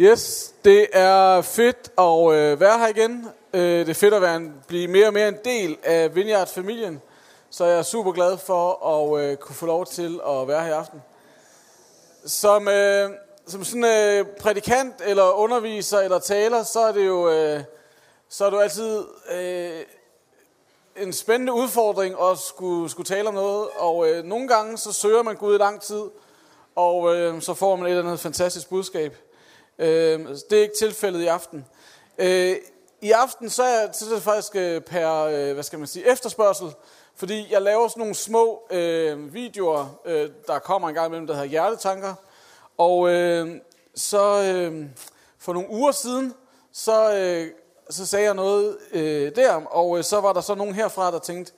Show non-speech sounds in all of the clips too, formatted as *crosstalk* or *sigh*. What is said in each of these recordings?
Yes, det er fedt at øh, være her igen. Øh, det er fedt at være en, blive mere og mere en del af Vineyard-familien. Så jeg er super glad for at øh, kunne få lov til at være her i aften. Som, øh, som sådan øh, prædikant eller underviser eller taler, så er det jo, øh, så er det jo altid øh, en spændende udfordring at skulle, skulle tale om noget. Og øh, nogle gange så søger man Gud i lang tid, og øh, så får man et eller andet fantastisk budskab. Øh, det er ikke tilfældet i aften. Øh, I aften så er, så er det faktisk øh, per, øh, hvad skal man sige, efterspørgsel, fordi jeg laver sådan nogle små øh, videoer, øh, der kommer en gang imellem, der hedder Hjertetanker. Og øh, så øh, for nogle uger siden, så, øh, så sagde jeg noget øh, der, og øh, så var der så nogen herfra, der tænkte,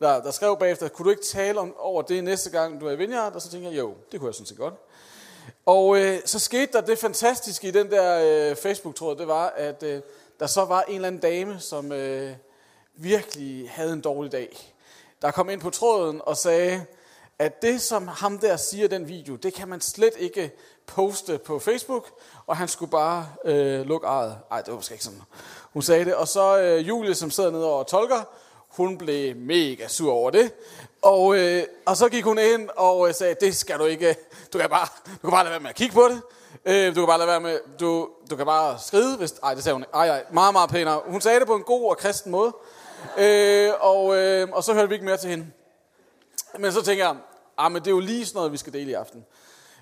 der, der skrev bagefter, kunne du ikke tale om, over det næste gang, du er i Vineyard? Og så tænkte jeg, jo, det kunne jeg synes godt. Og øh, så skete der det fantastiske i den der øh, Facebook-tråd, det var, at øh, der så var en eller anden dame, som øh, virkelig havde en dårlig dag. Der kom ind på tråden og sagde, at det, som ham der siger i den video, det kan man slet ikke poste på Facebook, og han skulle bare øh, lukke ejet. Ej, det var måske ikke sådan. Hun sagde det. Og så øh, Julie, som sidder nede og tolker, hun blev mega sur over det. Og, øh, og så gik hun ind og øh, sagde, det skal du ikke, du kan bare, du kan bare lade være med at kigge på det. Øh, du kan bare lade være med, du, du kan bare skride, hvis, ej, det sagde hun ikke. Ej, ej, meget, meget pænere. Hun sagde det på en god og kristen måde. Øh, og, øh, og så hørte vi ikke mere til hende. Men så tænker jeg, ah, men det er jo lige sådan noget, vi skal dele i aften.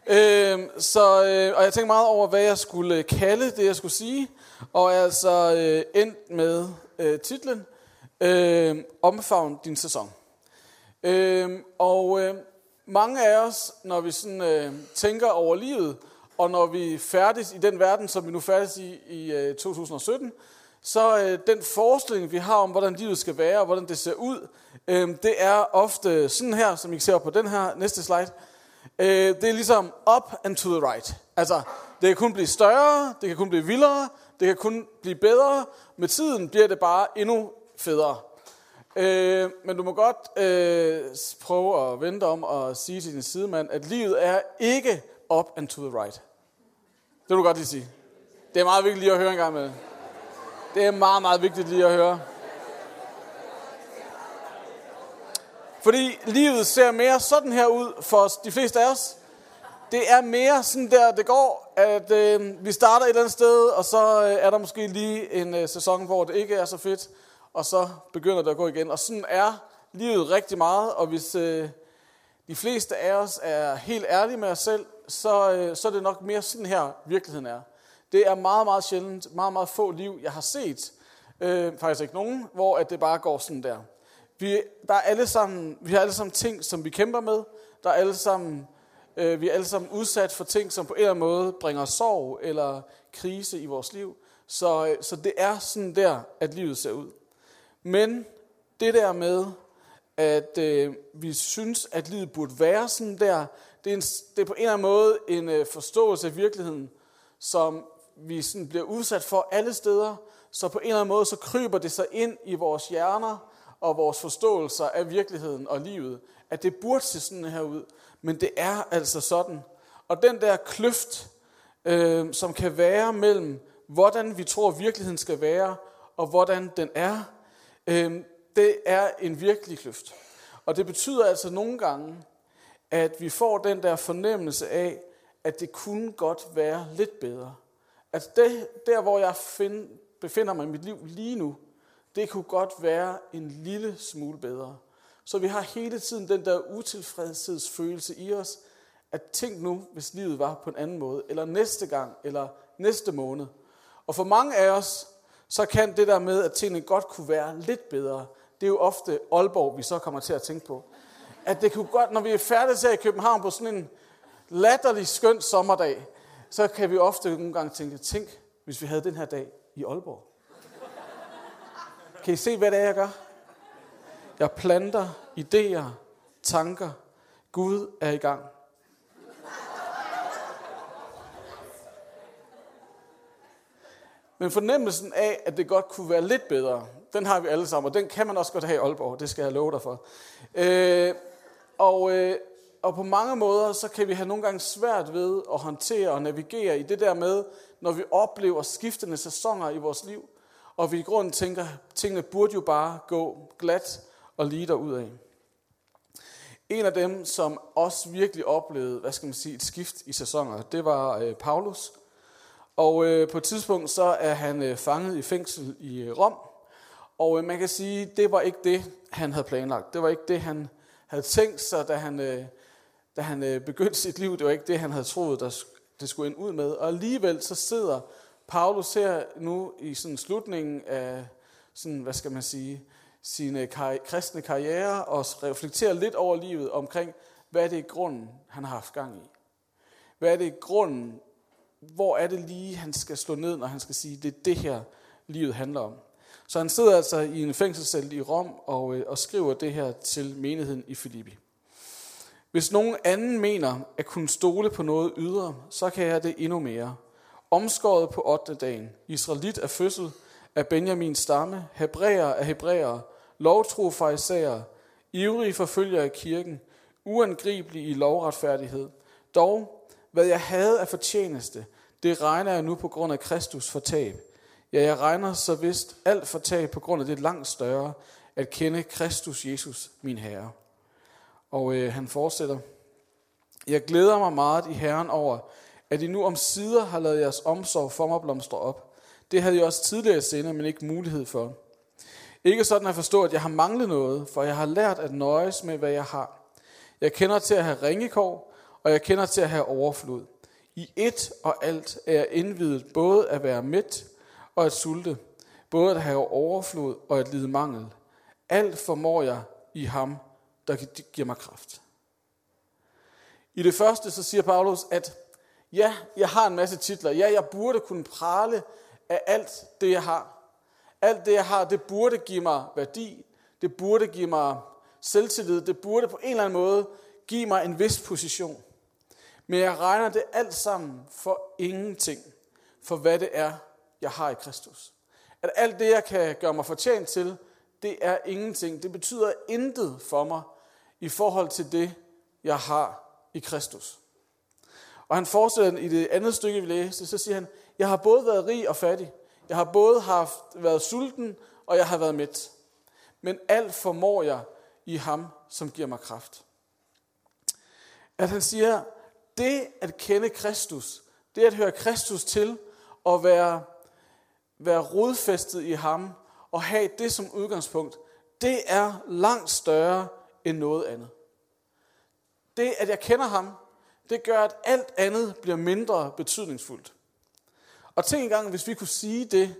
Øh, så, øh, og jeg tænkte meget over, hvad jeg skulle øh, kalde det, jeg skulle sige. Og altså øh, endt med øh, titlen, øh, Omfavn din sæson. Øh, og øh, mange af os, når vi sådan, øh, tænker over livet, og når vi færdes i den verden, som vi nu færdes i i øh, 2017, så øh, den forestilling, vi har om, hvordan livet skal være, og hvordan det ser ud, øh, det er ofte sådan her, som I ser på den her næste slide. Øh, det er ligesom up and to the right. Altså, det kan kun blive større, det kan kun blive vildere, det kan kun blive bedre. Med tiden bliver det bare endnu federe. Øh, men du må godt øh, prøve at vente om og sige til din sidemand, at livet er ikke up and to the right. Det vil du godt lige sige. Det er meget vigtigt lige at høre en gang med. Det er meget, meget vigtigt lige at høre. Fordi livet ser mere sådan her ud for de fleste af os. Det er mere sådan der, det går, at øh, vi starter et eller andet sted, og så øh, er der måske lige en øh, sæson, hvor det ikke er så fedt, og så begynder det at gå igen. Og sådan er livet rigtig meget, og hvis øh, de fleste af os er helt ærlige med os selv, så, øh, så er det nok mere sådan her, virkeligheden er. Det er meget, meget sjældent, meget, meget få liv, jeg har set, øh, faktisk ikke nogen, hvor at det bare går sådan der. Vi, der er alle sammen, vi har alle sammen ting, som vi kæmper med. Der er alle sammen, øh, vi er alle sammen udsat for ting, som på en eller anden måde bringer sorg eller krise i vores liv. Så, øh, så det er sådan der, at livet ser ud. Men det der med, at øh, vi synes, at livet burde være sådan der, det er, en, det er på en eller anden måde en øh, forståelse af virkeligheden, som vi sådan bliver udsat for alle steder, så på en eller anden måde, så kryber det sig ind i vores hjerner og vores forståelser af virkeligheden og livet, at det burde se sådan her ud, men det er altså sådan. Og den der kløft, øh, som kan være mellem, hvordan vi tror virkeligheden skal være, og hvordan den er, øh, det er en virkelig kløft. Og det betyder altså nogle gange, at vi får den der fornemmelse af, at det kunne godt være lidt bedre. At det, der, hvor jeg find, befinder mig i mit liv lige nu, det kunne godt være en lille smule bedre. Så vi har hele tiden den der utilfredshedsfølelse i os, at tænk nu, hvis livet var på en anden måde, eller næste gang, eller næste måned. Og for mange af os, så kan det der med, at tingene godt kunne være lidt bedre, det er jo ofte Aalborg, vi så kommer til at tænke på. At det kunne godt, når vi er færdige her i København på sådan en latterlig skøn sommerdag, så kan vi ofte nogle gange tænke, tænk, hvis vi havde den her dag i Aalborg. Kan I se, hvad det er, jeg gør? Jeg planter idéer, tanker. Gud er i gang. Men fornemmelsen af, at det godt kunne være lidt bedre, den har vi alle sammen, og den kan man også godt have i Aalborg, det skal jeg love dig for. Øh, og, øh, og på mange måder, så kan vi have nogle gange svært ved at håndtere og navigere i det der med, når vi oplever skiftende sæsoner i vores liv, og vi i grunden tænker, tingene burde jo bare gå glat og lige derud af. En af dem, som også virkelig oplevede, hvad skal man sige, et skift i sæsoner, det var øh, Paulus. Og øh, på et tidspunkt, så er han øh, fanget i fængsel i øh, Rom. Og øh, man kan sige, det var ikke det, han havde planlagt. Det var ikke det, han havde tænkt sig, da han, øh, da han øh, begyndte sit liv. Det var ikke det, han havde troet, der, det skulle ende ud med. Og alligevel så sidder Paulus her nu i sådan slutningen af, sådan, hvad skal man sige, sine kar- kristne karriere og reflekterer lidt over livet omkring, hvad det i grunden, han har haft gang i. Hvad er det i grunden, hvor er det lige, han skal slå ned, når han skal sige, det er det her, livet handler om. Så han sidder altså i en fængselscelle i Rom og, øh, og skriver det her til menigheden i Filippi. Hvis nogen anden mener at kunne stole på noget ydre, så kan jeg det endnu mere. Omskåret på 8. dagen, Israelit af fødsel, af Benjamins stamme, hebræer af hebræer, lovtro fariserer, ivrige forfølger af kirken, uangribelig i lovretfærdighed. Dog, hvad jeg havde af fortjeneste, det regner jeg nu på grund af Kristus for tab. Ja, jeg regner så vist alt for tab på grund af det langt større, at kende Kristus Jesus, min Herre. Og øh, han fortsætter. Jeg glæder mig meget i Herren over, at I nu om sider har lavet jeres omsorg for mig blomstre op. Det havde jeg også tidligere sinde, men ikke mulighed for. Ikke sådan at forstå, at jeg har manglet noget, for jeg har lært at nøjes med, hvad jeg har. Jeg kender til at have ringekår, og jeg kender til at have overflod. I et og alt er jeg indvidet både at være mæt og at sulte, både at have overflod og at lide mangel. Alt formår jeg i ham, der giver mig kraft. I det første så siger Paulus, at ja, jeg har en masse titler. Ja, jeg burde kunne prale af alt det, jeg har. Alt det, jeg har, det burde give mig værdi. Det burde give mig selvtillid. Det burde på en eller anden måde give mig en vis position. Men jeg regner det alt sammen for ingenting, for hvad det er, jeg har i Kristus. At alt det, jeg kan gøre mig fortjent til, det er ingenting. Det betyder intet for mig i forhold til det, jeg har i Kristus. Og han fortsætter i det andet stykke, vi læste, så siger han, jeg har både været rig og fattig. Jeg har både haft, været sulten, og jeg har været mæt. Men alt formår jeg i ham, som giver mig kraft. At han siger, det at kende Kristus, det at høre Kristus til, og være, være rodfæstet i ham, og have det som udgangspunkt, det er langt større end noget andet. Det, at jeg kender ham, det gør, at alt andet bliver mindre betydningsfuldt. Og tænk engang, hvis vi kunne sige det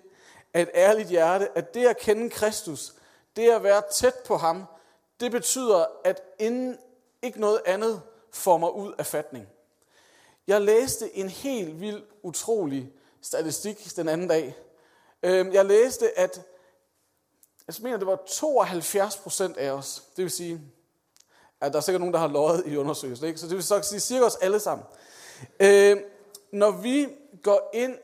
af et ærligt hjerte, at det at kende Kristus, det at være tæt på ham, det betyder, at inden ikke noget andet får mig ud af fatning. Jeg læste en helt vild, utrolig statistik den anden dag. Øhm, jeg læste, at jeg mener, det var 72 procent af os, det vil sige, at der er sikkert nogen, der har løjet i undersøgelsen, ikke? så det vil så sige cirka os alle sammen. Øhm, når vi går ind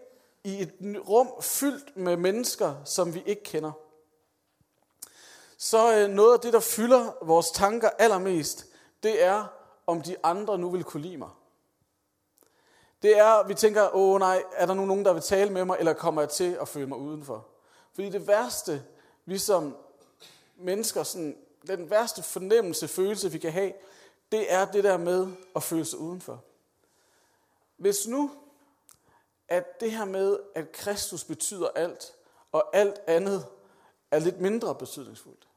i et rum fyldt med mennesker, som vi ikke kender, så øh, noget af det, der fylder vores tanker allermest, det er, om de andre nu vil kunne lide mig. Det er, vi tænker, åh nej, er der nu nogen, der vil tale med mig, eller kommer jeg til at føle mig udenfor? Fordi det værste, vi som mennesker, sådan, den værste fornemmelse, følelse, vi kan have, det er det der med at føle sig udenfor. Hvis nu at det her med, at Kristus betyder alt, og alt andet er lidt mindre betydningsfuldt,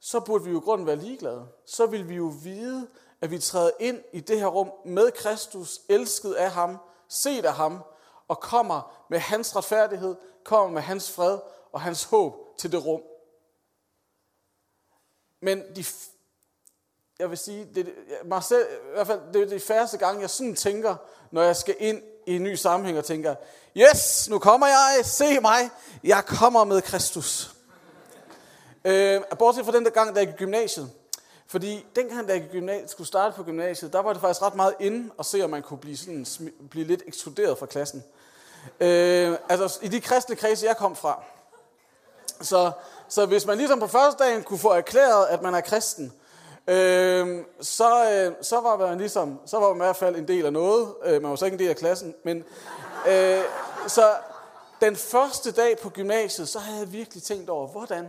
så burde vi jo i grunden være ligeglade. Så vil vi jo vide, at vi træder ind i det her rum med Kristus, elsket af ham, set af ham, og kommer med hans retfærdighed, kommer med hans fred og hans håb til det rum. Men de, jeg vil sige, det, mig selv, i hvert fald, det er de færreste gange, jeg sådan tænker, når jeg skal ind i en ny sammenhæng og tænker, yes, nu kommer jeg, se mig, jeg kommer med Kristus. Øh, bortset fra den der gang, da jeg gik i gymnasiet. Fordi dengang, da jeg gymnasiet, skulle starte på gymnasiet, der var det faktisk ret meget inde at se, om man kunne blive, sådan, blive lidt ekskluderet fra klassen. Øh, altså i de kristne kredse, jeg kom fra. Så, så hvis man ligesom på første dagen kunne få erklæret, at man er kristen, øh, så, øh, så var man ligesom, så var man i hvert fald en del af noget. Øh, man var så ikke en del af klassen, men øh, så den første dag på gymnasiet, så havde jeg virkelig tænkt over, hvordan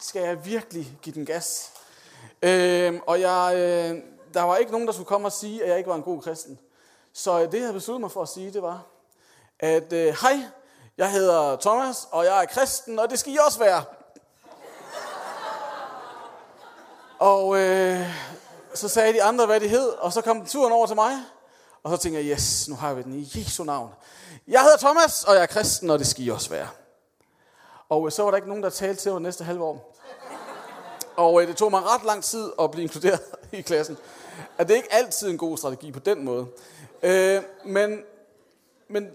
skal jeg virkelig give den gas? Øh, og jeg, øh, der var ikke nogen, der skulle komme og sige, at jeg ikke var en god kristen. Så øh, det, jeg besluttede mig for at sige, det var, at øh, hej, jeg hedder Thomas, og jeg er kristen, og det skal I også være. og øh, så sagde de andre, hvad de hed, og så kom turen over til mig. Og så tænkte jeg, yes, nu har vi den i Jesu navn. Jeg hedder Thomas, og jeg er kristen, og det skal I også være. Og så var der ikke nogen, der talte til mig næste halve år. Og øh, det tog mig ret lang tid at blive inkluderet *laughs* i klassen. At det er ikke altid en god strategi på den måde. Øh, men, men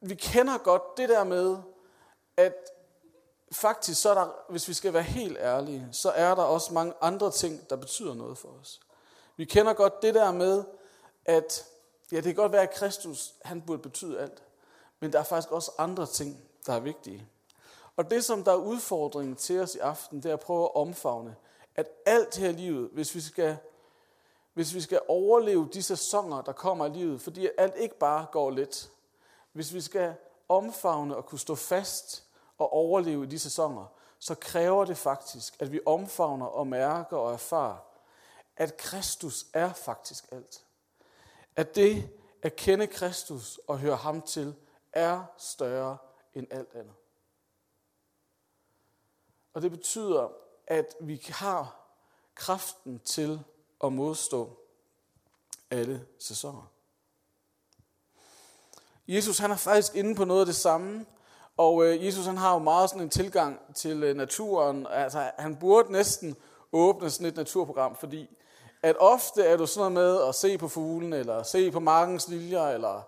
vi kender godt det der med, at faktisk så er der, hvis vi skal være helt ærlige, så er der også mange andre ting, der betyder noget for os. Vi kender godt det der med, at ja, det kan godt være, at Kristus, han burde betyde alt. Men der er faktisk også andre ting, der er vigtige. Og det, som der er udfordringen til os i aften, det er at prøve at omfavne, at alt her i livet, hvis vi skal, hvis vi skal overleve de sæsoner, der kommer i livet, fordi alt ikke bare går let, hvis vi skal omfavne og kunne stå fast og overleve i de sæsoner, så kræver det faktisk, at vi omfavner og mærker og erfarer, at Kristus er faktisk alt. At det at kende Kristus og høre ham til, er større end alt andet. Og det betyder, at vi har kraften til at modstå alle sæsoner. Jesus han er faktisk inde på noget af det samme, og øh, Jesus han har jo meget sådan en tilgang til øh, naturen. Altså, han burde næsten åbne sådan et naturprogram, fordi at ofte er du sådan noget med at se på fuglen, eller se på markens liljer, eller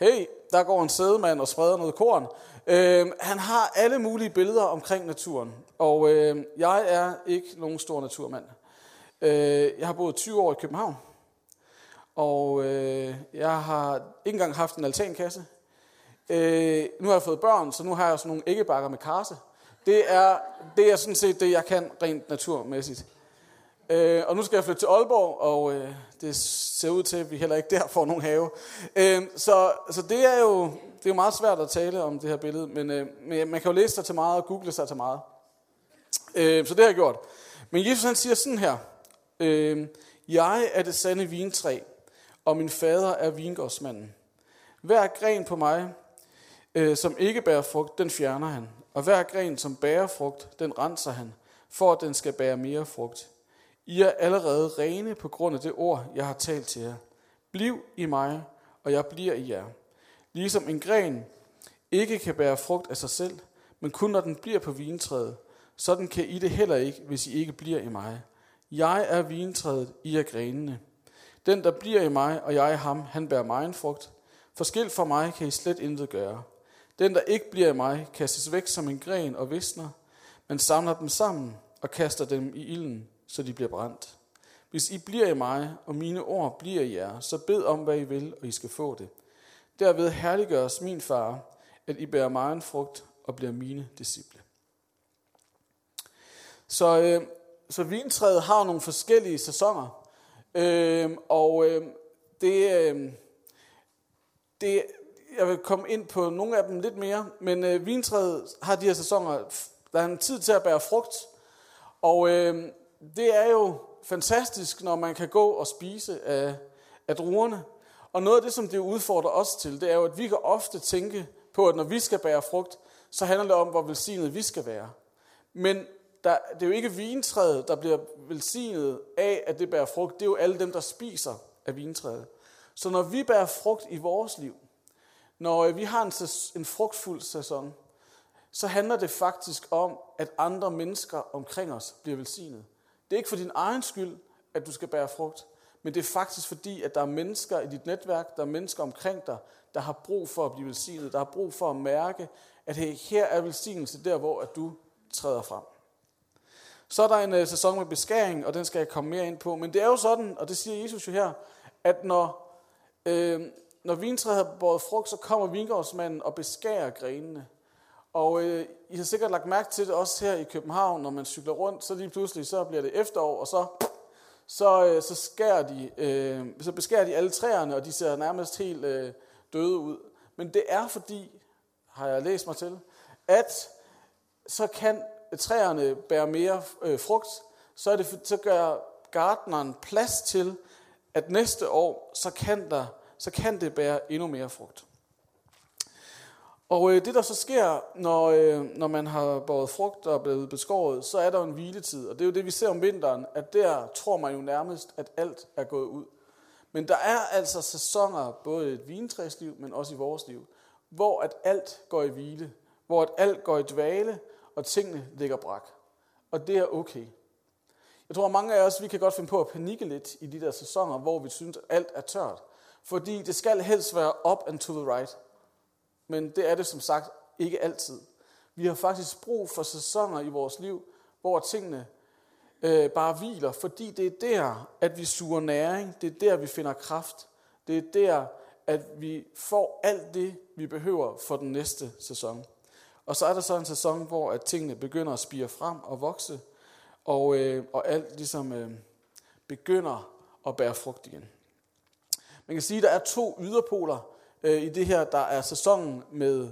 hey, der går en sædemand og spreder noget korn. Øh, han har alle mulige billeder omkring naturen, og øh, jeg er ikke nogen stor naturmand. Øh, jeg har boet 20 år i København, og øh, jeg har ikke engang haft en altankasse. Øh, nu har jeg fået børn, så nu har jeg sådan nogle æggebakker med karse. Det er, det er sådan set det, jeg kan rent naturmæssigt. Øh, og nu skal jeg flytte til Aalborg, og øh, det ser ud til, at vi heller ikke der får nogen have. Øh, så, så det er jo det er jo meget svært at tale om det her billede, men, øh, men man kan jo læse sig til meget og google sig til meget. Øh, så det har jeg gjort. Men Jesus han siger sådan her. Øh, jeg er det sande vintræ, og min fader er vingårdsmanden. Hver gren på mig, øh, som ikke bærer frugt, den fjerner han. Og hver gren, som bærer frugt, den renser han, for at den skal bære mere frugt. I er allerede rene på grund af det ord, jeg har talt til jer. Bliv i mig, og jeg bliver i jer. Ligesom en gren ikke kan bære frugt af sig selv, men kun når den bliver på vintræet, sådan kan I det heller ikke, hvis I ikke bliver i mig. Jeg er vintræet, I er grenene. Den, der bliver i mig, og jeg i ham, han bærer mig en frugt. Forskel fra mig kan I slet intet gøre. Den, der ikke bliver i mig, kastes væk som en gren og visner, men samler dem sammen og kaster dem i ilden, så de bliver brændt. Hvis I bliver i mig, og mine ord bliver i jer, så bed om, hvad I vil, og I skal få det. Derved herliggøres min far, at I bærer mig en frugt og bliver mine disciple. Så, øh, så vintræet har nogle forskellige sæsoner, øh, og øh, det, øh, det, jeg vil komme ind på nogle af dem lidt mere, men øh, vintræet har de her sæsoner, der er en tid til at bære frugt, og øh, det er jo fantastisk, når man kan gå og spise af, af druerne. Og noget af det, som det udfordrer os til, det er jo, at vi kan ofte tænke på, at når vi skal bære frugt, så handler det om, hvor velsignet vi skal være. Men der, det er jo ikke vintræet, der bliver velsignet af, at det bærer frugt. Det er jo alle dem, der spiser af vintræet. Så når vi bærer frugt i vores liv, når øh, vi har en, en frugtfuld sæson, så handler det faktisk om, at andre mennesker omkring os bliver velsignet. Det er ikke for din egen skyld, at du skal bære frugt, men det er faktisk fordi, at der er mennesker i dit netværk, der er mennesker omkring dig, der har brug for at blive velsignet, der har brug for at mærke, at hey, her er velsignelse der, hvor at du træder frem. Så er der en uh, sæson med beskæring, og den skal jeg komme mere ind på. Men det er jo sådan, og det siger Jesus jo her, at når, øh, når vintræet har båret frugt, så kommer vingårdsmanden og beskærer grenene. Og øh, I har sikkert lagt mærke til det også her i København, når man cykler rundt, så lige pludselig så bliver det efterår, og så, så, øh, så, skærer de, øh, så beskærer de alle træerne, og de ser nærmest helt øh, døde ud. Men det er fordi, har jeg læst mig til, at så kan træerne bære mere øh, frugt, så, er det, så gør gardneren plads til, at næste år, så kan, der, så kan det bære endnu mere frugt. Og øh, det, der så sker, når, øh, når man har båret frugt og er blevet beskåret, så er der en hviletid. Og det er jo det, vi ser om vinteren, at der tror man jo nærmest, at alt er gået ud. Men der er altså sæsoner, både i et vintræsliv, men også i vores liv, hvor at alt går i hvile, hvor at alt går i dvale, og tingene ligger brak. Og det er okay. Jeg tror, at mange af os, vi kan godt finde på at panikke lidt i de der sæsoner, hvor vi synes, at alt er tørt. Fordi det skal helst være up and to the right. Men det er det som sagt ikke altid. Vi har faktisk brug for sæsoner i vores liv, hvor tingene øh, bare hviler, fordi det er der, at vi suger næring, det er der, vi finder kraft, det er der, at vi får alt det, vi behøver for den næste sæson. Og så er der så en sæson, hvor at tingene begynder at spire frem og vokse, og, øh, og alt ligesom øh, begynder at bære frugt igen. Man kan sige, at der er to yderpoler øh, i det her. Der er sæsonen med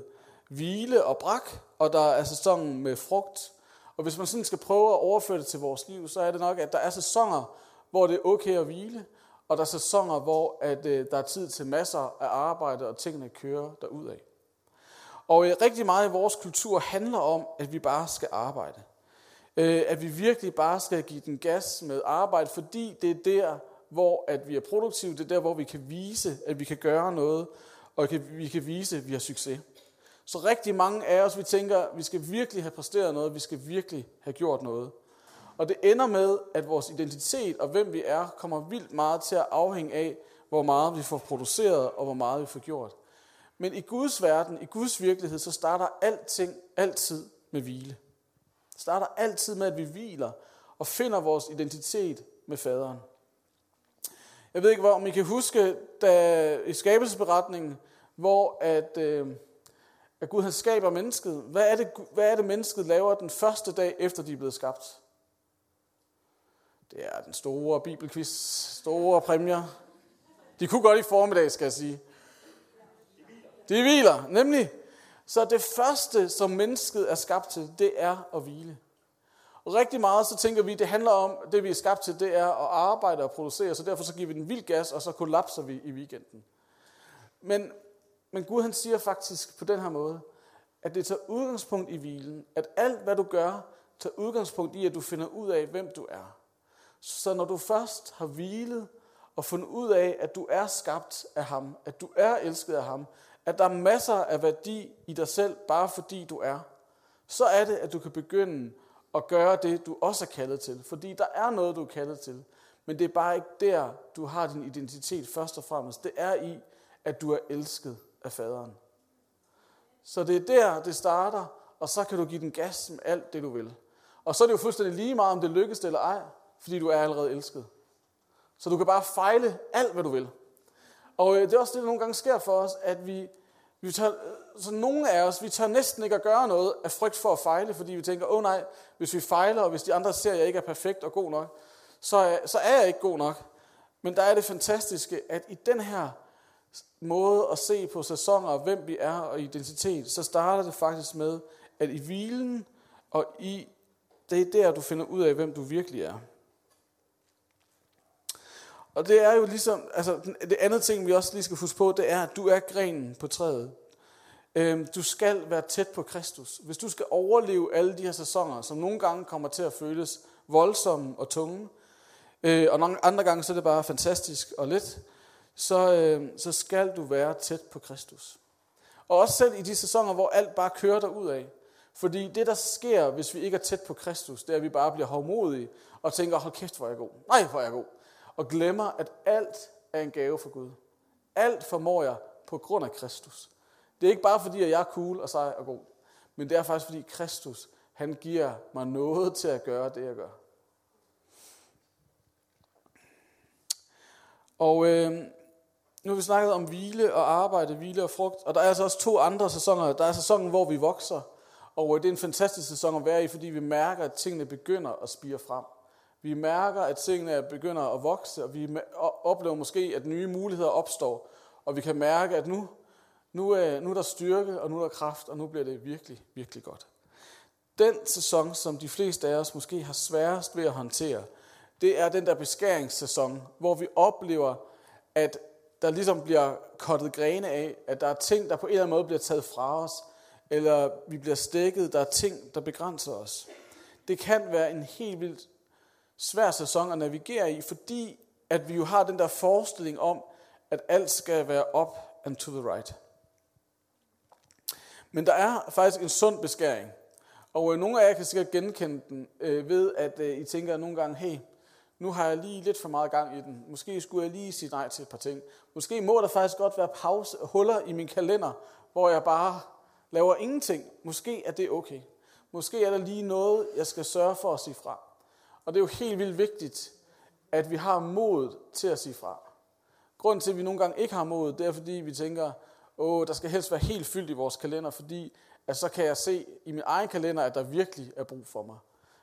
hvile og brak, og der er sæsonen med frugt. Og hvis man sådan skal prøve at overføre det til vores liv, så er det nok, at der er sæsoner, hvor det er okay at hvile, og der er sæsoner, hvor at, øh, der er tid til masser af arbejde, og tingene kører derudad. Og øh, rigtig meget i vores kultur handler om, at vi bare skal arbejde. Øh, at vi virkelig bare skal give den gas med arbejde, fordi det er der, hvor at vi er produktive, det er der, hvor vi kan vise, at vi kan gøre noget, og vi kan vise, at vi har succes. Så rigtig mange af os, vi tænker, at vi skal virkelig have præsteret noget, vi skal virkelig have gjort noget. Og det ender med, at vores identitet og hvem vi er, kommer vildt meget til at afhænge af, hvor meget vi får produceret og hvor meget vi får gjort. Men i Guds verden, i Guds virkelighed, så starter alting altid med hvile. Det starter altid med, at vi hviler og finder vores identitet med faderen. Jeg ved ikke, hvor om I kan huske, da i skabelsesberetningen, hvor at, øh, at Gud han skaber mennesket. Hvad er, det, hvad er det, mennesket laver den første dag, efter de er blevet skabt? Det er den store bibelquiz, store præmier. De kunne godt i formiddag, skal jeg sige. De hviler, nemlig. Så det første, som mennesket er skabt til, det er at hvile. Og rigtig meget så tænker vi, det handler om, det vi er skabt til, det er at arbejde og producere, så derfor så giver vi den vild gas, og så kollapser vi i weekenden. Men, men Gud han siger faktisk på den her måde, at det tager udgangspunkt i hvilen, at alt hvad du gør, tager udgangspunkt i, at du finder ud af, hvem du er. Så når du først har hvilet og fundet ud af, at du er skabt af ham, at du er elsket af ham, at der er masser af værdi i dig selv, bare fordi du er, så er det, at du kan begynde at gøre det, du også er kaldet til. Fordi der er noget, du er kaldet til. Men det er bare ikke der, du har din identitet først og fremmest. Det er i, at du er elsket af faderen. Så det er der, det starter, og så kan du give den gas med alt det, du vil. Og så er det jo fuldstændig lige meget, om det lykkes eller ej, fordi du er allerede elsket. Så du kan bare fejle alt, hvad du vil. Og øh, det er også det, der nogle gange sker for os, at vi, vi tør, så nogle af os, vi tør næsten ikke at gøre noget af frygt for at fejle, fordi vi tænker, åh oh, nej, hvis vi fejler, og hvis de andre ser, at jeg ikke er perfekt og god nok, så er, så er jeg ikke god nok. Men der er det fantastiske, at i den her måde at se på sæsoner, og hvem vi er og identitet, så starter det faktisk med, at i hvilen og i, det er der, du finder ud af, hvem du virkelig er. Og det er jo ligesom, altså det andet ting, vi også lige skal huske på, det er, at du er grenen på træet. Øhm, du skal være tæt på Kristus. Hvis du skal overleve alle de her sæsoner, som nogle gange kommer til at føles voldsomme og tunge, øh, og nogle andre gange så er det bare fantastisk og let, så, øh, så skal du være tæt på Kristus. Og også selv i de sæsoner, hvor alt bare kører derud af. Fordi det, der sker, hvis vi ikke er tæt på Kristus, det er, at vi bare bliver hovmodige og tænker, hold kæft, hvor er jeg god. Nej, hvor er jeg god og glemmer, at alt er en gave fra Gud. Alt formår jeg på grund af Kristus. Det er ikke bare fordi, at jeg er cool og sej og god, men det er faktisk fordi Kristus, han giver mig noget til at gøre det, jeg gør. Og øh, nu har vi snakket om hvile og arbejde, hvile og frugt, og der er altså også to andre sæsoner. Der er sæsonen, hvor vi vokser, og øh, det er en fantastisk sæson at være i, fordi vi mærker, at tingene begynder at spire frem. Vi mærker, at tingene begynder at vokse, og vi oplever måske, at nye muligheder opstår. Og vi kan mærke, at nu, nu, er, nu er der styrke, og nu er der kraft, og nu bliver det virkelig, virkelig godt. Den sæson, som de fleste af os måske har sværest ved at håndtere, det er den der beskæringssæson, hvor vi oplever, at der ligesom bliver kottet grene af, at der er ting, der på en eller anden måde bliver taget fra os, eller vi bliver stikket, der er ting, der begrænser os. Det kan være en helt vildt svær sæson at navigere i, fordi at vi jo har den der forestilling om, at alt skal være up and to the right. Men der er faktisk en sund beskæring. Og øh, nogle af jer kan sikkert genkende den øh, ved, at øh, I tænker nogle gange, hey, nu har jeg lige lidt for meget gang i den. Måske skulle jeg lige sige nej til et par ting. Måske må der faktisk godt være pause, huller i min kalender, hvor jeg bare laver ingenting. Måske er det okay. Måske er der lige noget, jeg skal sørge for at sige fra. Og det er jo helt vildt vigtigt, at vi har mod til at sige fra. Grunden til, at vi nogle gange ikke har mod, det er fordi, vi tænker, åh, der skal helst være helt fyldt i vores kalender, fordi at så kan jeg se i min egen kalender, at der virkelig er brug for mig.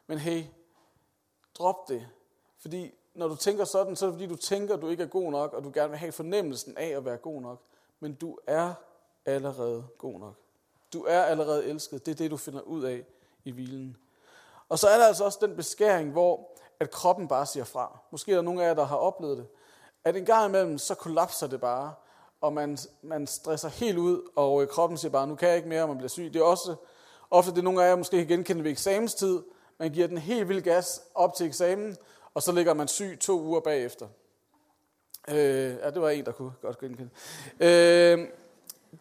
Men hey, drop det. Fordi når du tænker sådan, så er det fordi, du tænker, at du ikke er god nok, og du gerne vil have fornemmelsen af at være god nok. Men du er allerede god nok. Du er allerede elsket. Det er det, du finder ud af i hvilen. Og så er der altså også den beskæring, hvor at kroppen bare siger fra. Måske er der nogle af jer, der har oplevet det. At en gang imellem, så kollapser det bare, og man, man stresser helt ud, og øh, kroppen siger bare, nu kan jeg ikke mere, og man bliver syg. Det er også ofte det, nogle af jer måske kan genkende ved eksamenstid. Man giver den helt vild gas op til eksamen, og så ligger man syg to uger bagefter. Øh, ja, det var en, der kunne godt genkende. Øh,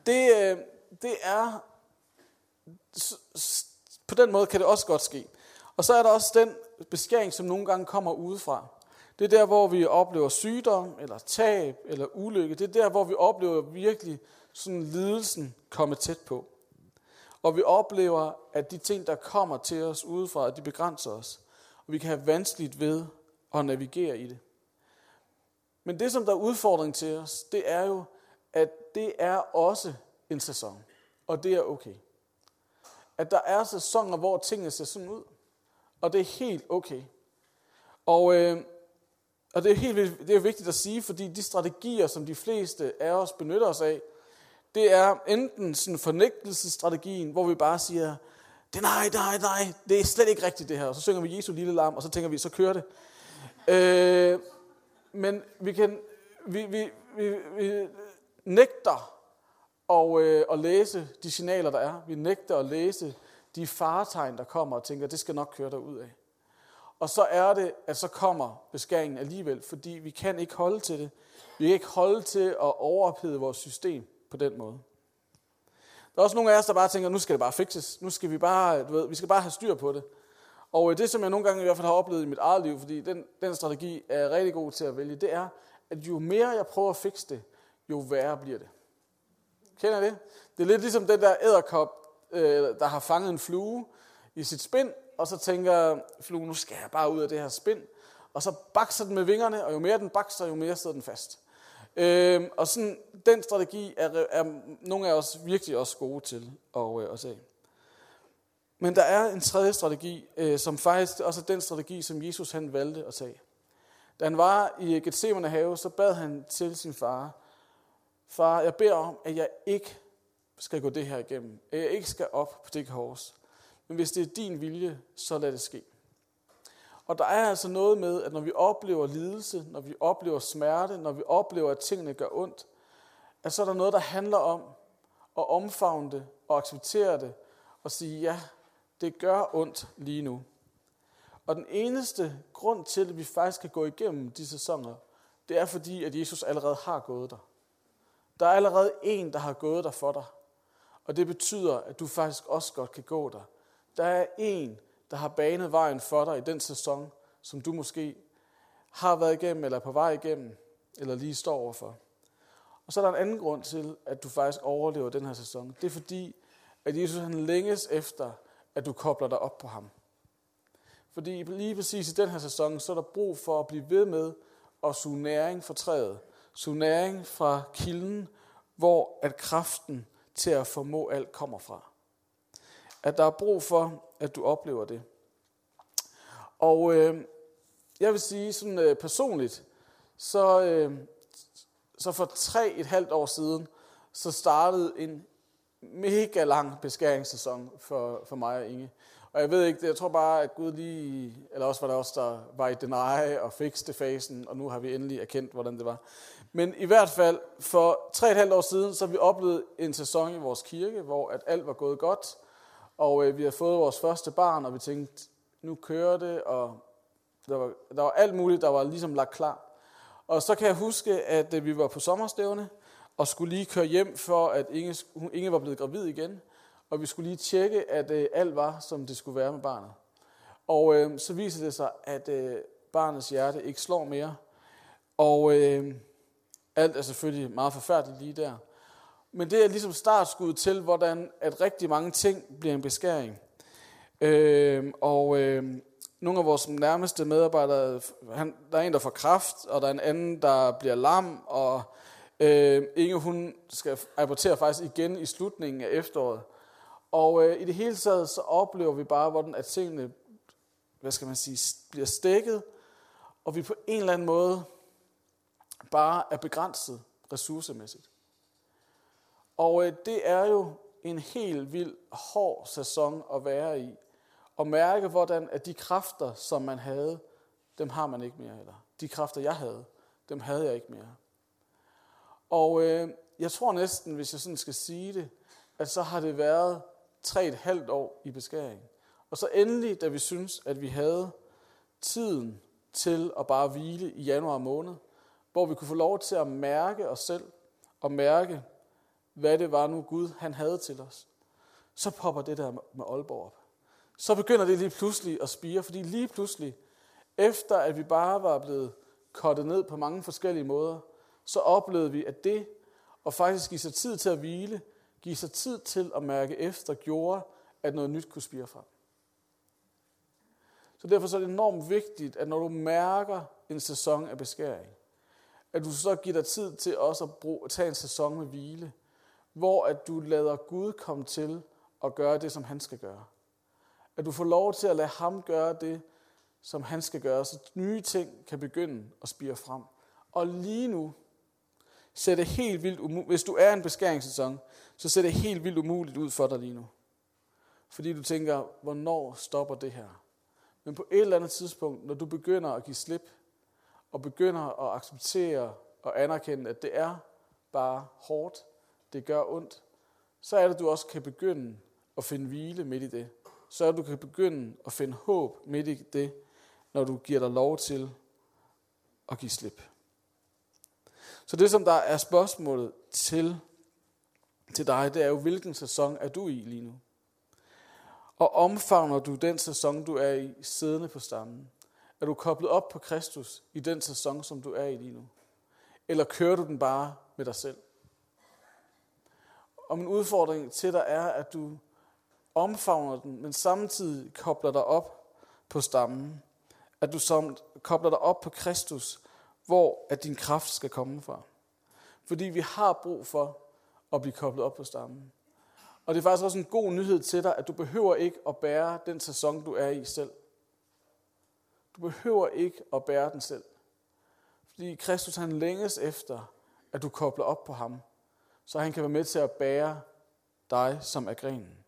det, øh, det er... På den måde kan det også godt ske. Og så er der også den beskæring, som nogle gange kommer udefra. Det er der, hvor vi oplever sygdom, eller tab, eller ulykke. Det er der, hvor vi oplever virkelig sådan lidelsen komme tæt på. Og vi oplever, at de ting, der kommer til os udefra, de begrænser os. Og vi kan have vanskeligt ved at navigere i det. Men det, som der er udfordring til os, det er jo, at det er også en sæson. Og det er okay. At der er sæsoner, hvor tingene ser sådan ud. Og det er helt okay. Og, øh, og det er helt det er vigtigt at sige, fordi de strategier, som de fleste af os benytter os af, det er enten sådan fornægtelsesstrategien, hvor vi bare siger, det nej, nej, nej, det er slet ikke rigtigt det her. Og så synger vi Jesu lille lam, og så tænker vi, så kører det. Øh, men vi kan, vi, vi, vi, vi nægter at, øh, at læse de signaler, der er. Vi nægter at læse de faretegn, der kommer, og tænker, det skal nok køre derud af. Og så er det, at så kommer beskæringen alligevel, fordi vi kan ikke holde til det. Vi kan ikke holde til at overophede vores system på den måde. Der er også nogle af os, der bare tænker, nu skal det bare fikses. Nu skal vi bare, du ved, vi skal bare have styr på det. Og øh, det, som jeg nogle gange i hvert fald har oplevet i mit eget liv, fordi den, den strategi er rigtig god til at vælge, det er, at jo mere jeg prøver at fikse det, jo værre bliver det. Kender det? Det er lidt ligesom den der æderkop, øh, der har fanget en flue i sit spind, og så tænker fluen, nu skal jeg bare ud af det her spind. Og så bakser den med vingerne, og jo mere den bakser, jo mere sidder den fast. Øh, og sådan, den strategi er, er nogle af os virkelig også gode til at, øh, at se. Men der er en tredje strategi, øh, som faktisk også er den strategi, som Jesus han valgte at tage. Da han var i Gethsemane have, så bad han til sin far, Far, jeg beder om, at jeg ikke skal gå det her igennem. At jeg ikke skal op på det kors. Men hvis det er din vilje, så lad det ske. Og der er altså noget med, at når vi oplever lidelse, når vi oplever smerte, når vi oplever, at tingene gør ondt, at så er der noget, der handler om at omfavne det og acceptere det og sige, ja, det gør ondt lige nu. Og den eneste grund til, at vi faktisk kan gå igennem de sæsoner, det er fordi, at Jesus allerede har gået der. Der er allerede en, der har gået der for dig. Og det betyder, at du faktisk også godt kan gå der. Der er en, der har banet vejen for dig i den sæson, som du måske har været igennem, eller er på vej igennem, eller lige står overfor. Og så er der en anden grund til, at du faktisk overlever den her sæson. Det er fordi, at Jesus han længes efter, at du kobler dig op på ham. Fordi lige præcis i den her sæson, så er der brug for at blive ved med at suge næring fra træet. Suge næring fra kilden, hvor at kraften til at formå alt kommer fra. At der er brug for, at du oplever det. Og øh, jeg vil sige sådan øh, personligt, så, øh, så for tre et halvt år siden, så startede en mega lang beskæringssæson for, for mig og Inge. Og jeg ved ikke, jeg tror bare, at Gud lige, eller også var der også, der var i deny og fikste fasen, og nu har vi endelig erkendt, hvordan det var. Men i hvert fald, for tre et halvt år siden, så har vi oplevet en sæson i vores kirke, hvor at alt var gået godt, og øh, vi har fået vores første barn, og vi tænkte, nu kører det, og der var, der var alt muligt, der var ligesom lagt klar. Og så kan jeg huske, at øh, vi var på sommerstævne, og skulle lige køre hjem, for at Inge, Inge var blevet gravid igen. Og vi skulle lige tjekke, at øh, alt var, som det skulle være med barnet. Og øh, så viser det sig, at øh, barnets hjerte ikke slår mere. Og øh, alt er selvfølgelig meget forfærdeligt lige der. Men det er ligesom startskud til, hvordan at rigtig mange ting bliver en beskæring. Øh, og øh, nogle af vores nærmeste medarbejdere, han, der er en, der får kraft, og der er en anden, der bliver lam, og øh, Inge, hun skal abortere faktisk igen i slutningen af efteråret. Og øh, i det hele taget, så oplever vi bare, hvordan at tingene, hvad skal man sige, bliver stikket, og vi på en eller anden måde bare er begrænset ressourcemæssigt. Og øh, det er jo en helt vild hård sæson at være i. Og mærke, hvordan at de kræfter, som man havde, dem har man ikke mere. heller. de kræfter, jeg havde, dem havde jeg ikke mere. Og øh, jeg tror næsten, hvis jeg sådan skal sige det, at så har det været tre et halvt år i beskæring. Og så endelig, da vi synes, at vi havde tiden til at bare hvile i januar måned, hvor vi kunne få lov til at mærke os selv, og mærke, hvad det var nu Gud han havde til os, så popper det der med Aalborg op. Så begynder det lige pludselig at spire, fordi lige pludselig, efter at vi bare var blevet kottet ned på mange forskellige måder, så oplevede vi, at det at faktisk give sig tid til at hvile, give sig tid til at mærke efter, gjorde, at noget nyt kunne spire frem. Så derfor så er det enormt vigtigt, at når du mærker en sæson af beskæring, at du så giver dig tid til også at bruge, tage en sæson med hvile, hvor at du lader Gud komme til at gøre det, som han skal gøre. At du får lov til at lade ham gøre det, som han skal gøre, så nye ting kan begynde at spire frem. Og lige nu ser det helt vildt umuligt, hvis du er en beskæringssæson, så ser det helt vildt umuligt ud for dig lige nu. Fordi du tænker, hvornår stopper det her? Men på et eller andet tidspunkt, når du begynder at give slip, og begynder at acceptere og anerkende, at det er bare hårdt, det gør ondt, så er det, at du også kan begynde at finde hvile midt i det. Så er det, at du kan begynde at finde håb midt i det, når du giver dig lov til at give slip. Så det, som der er spørgsmålet til, til dig, det er jo, hvilken sæson er du i lige nu? Og omfavner du den sæson, du er i, siddende på stammen? Er du koblet op på Kristus i den sæson, som du er i lige nu? Eller kører du den bare med dig selv? Og min udfordring til dig er, at du omfavner den, men samtidig kobler dig op på stammen. At du som, kobler dig op på Kristus, hvor at din kraft skal komme fra. Fordi vi har brug for at blive koblet op på stammen. Og det er faktisk også en god nyhed til dig, at du behøver ikke at bære den sæson, du er i selv. Du behøver ikke at bære den selv. Fordi Kristus han længes efter, at du kobler op på ham, så han kan være med til at bære dig, som er grenen.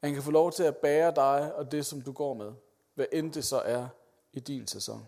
Han kan få lov til at bære dig og det, som du går med, hvad end det så er i din sæson.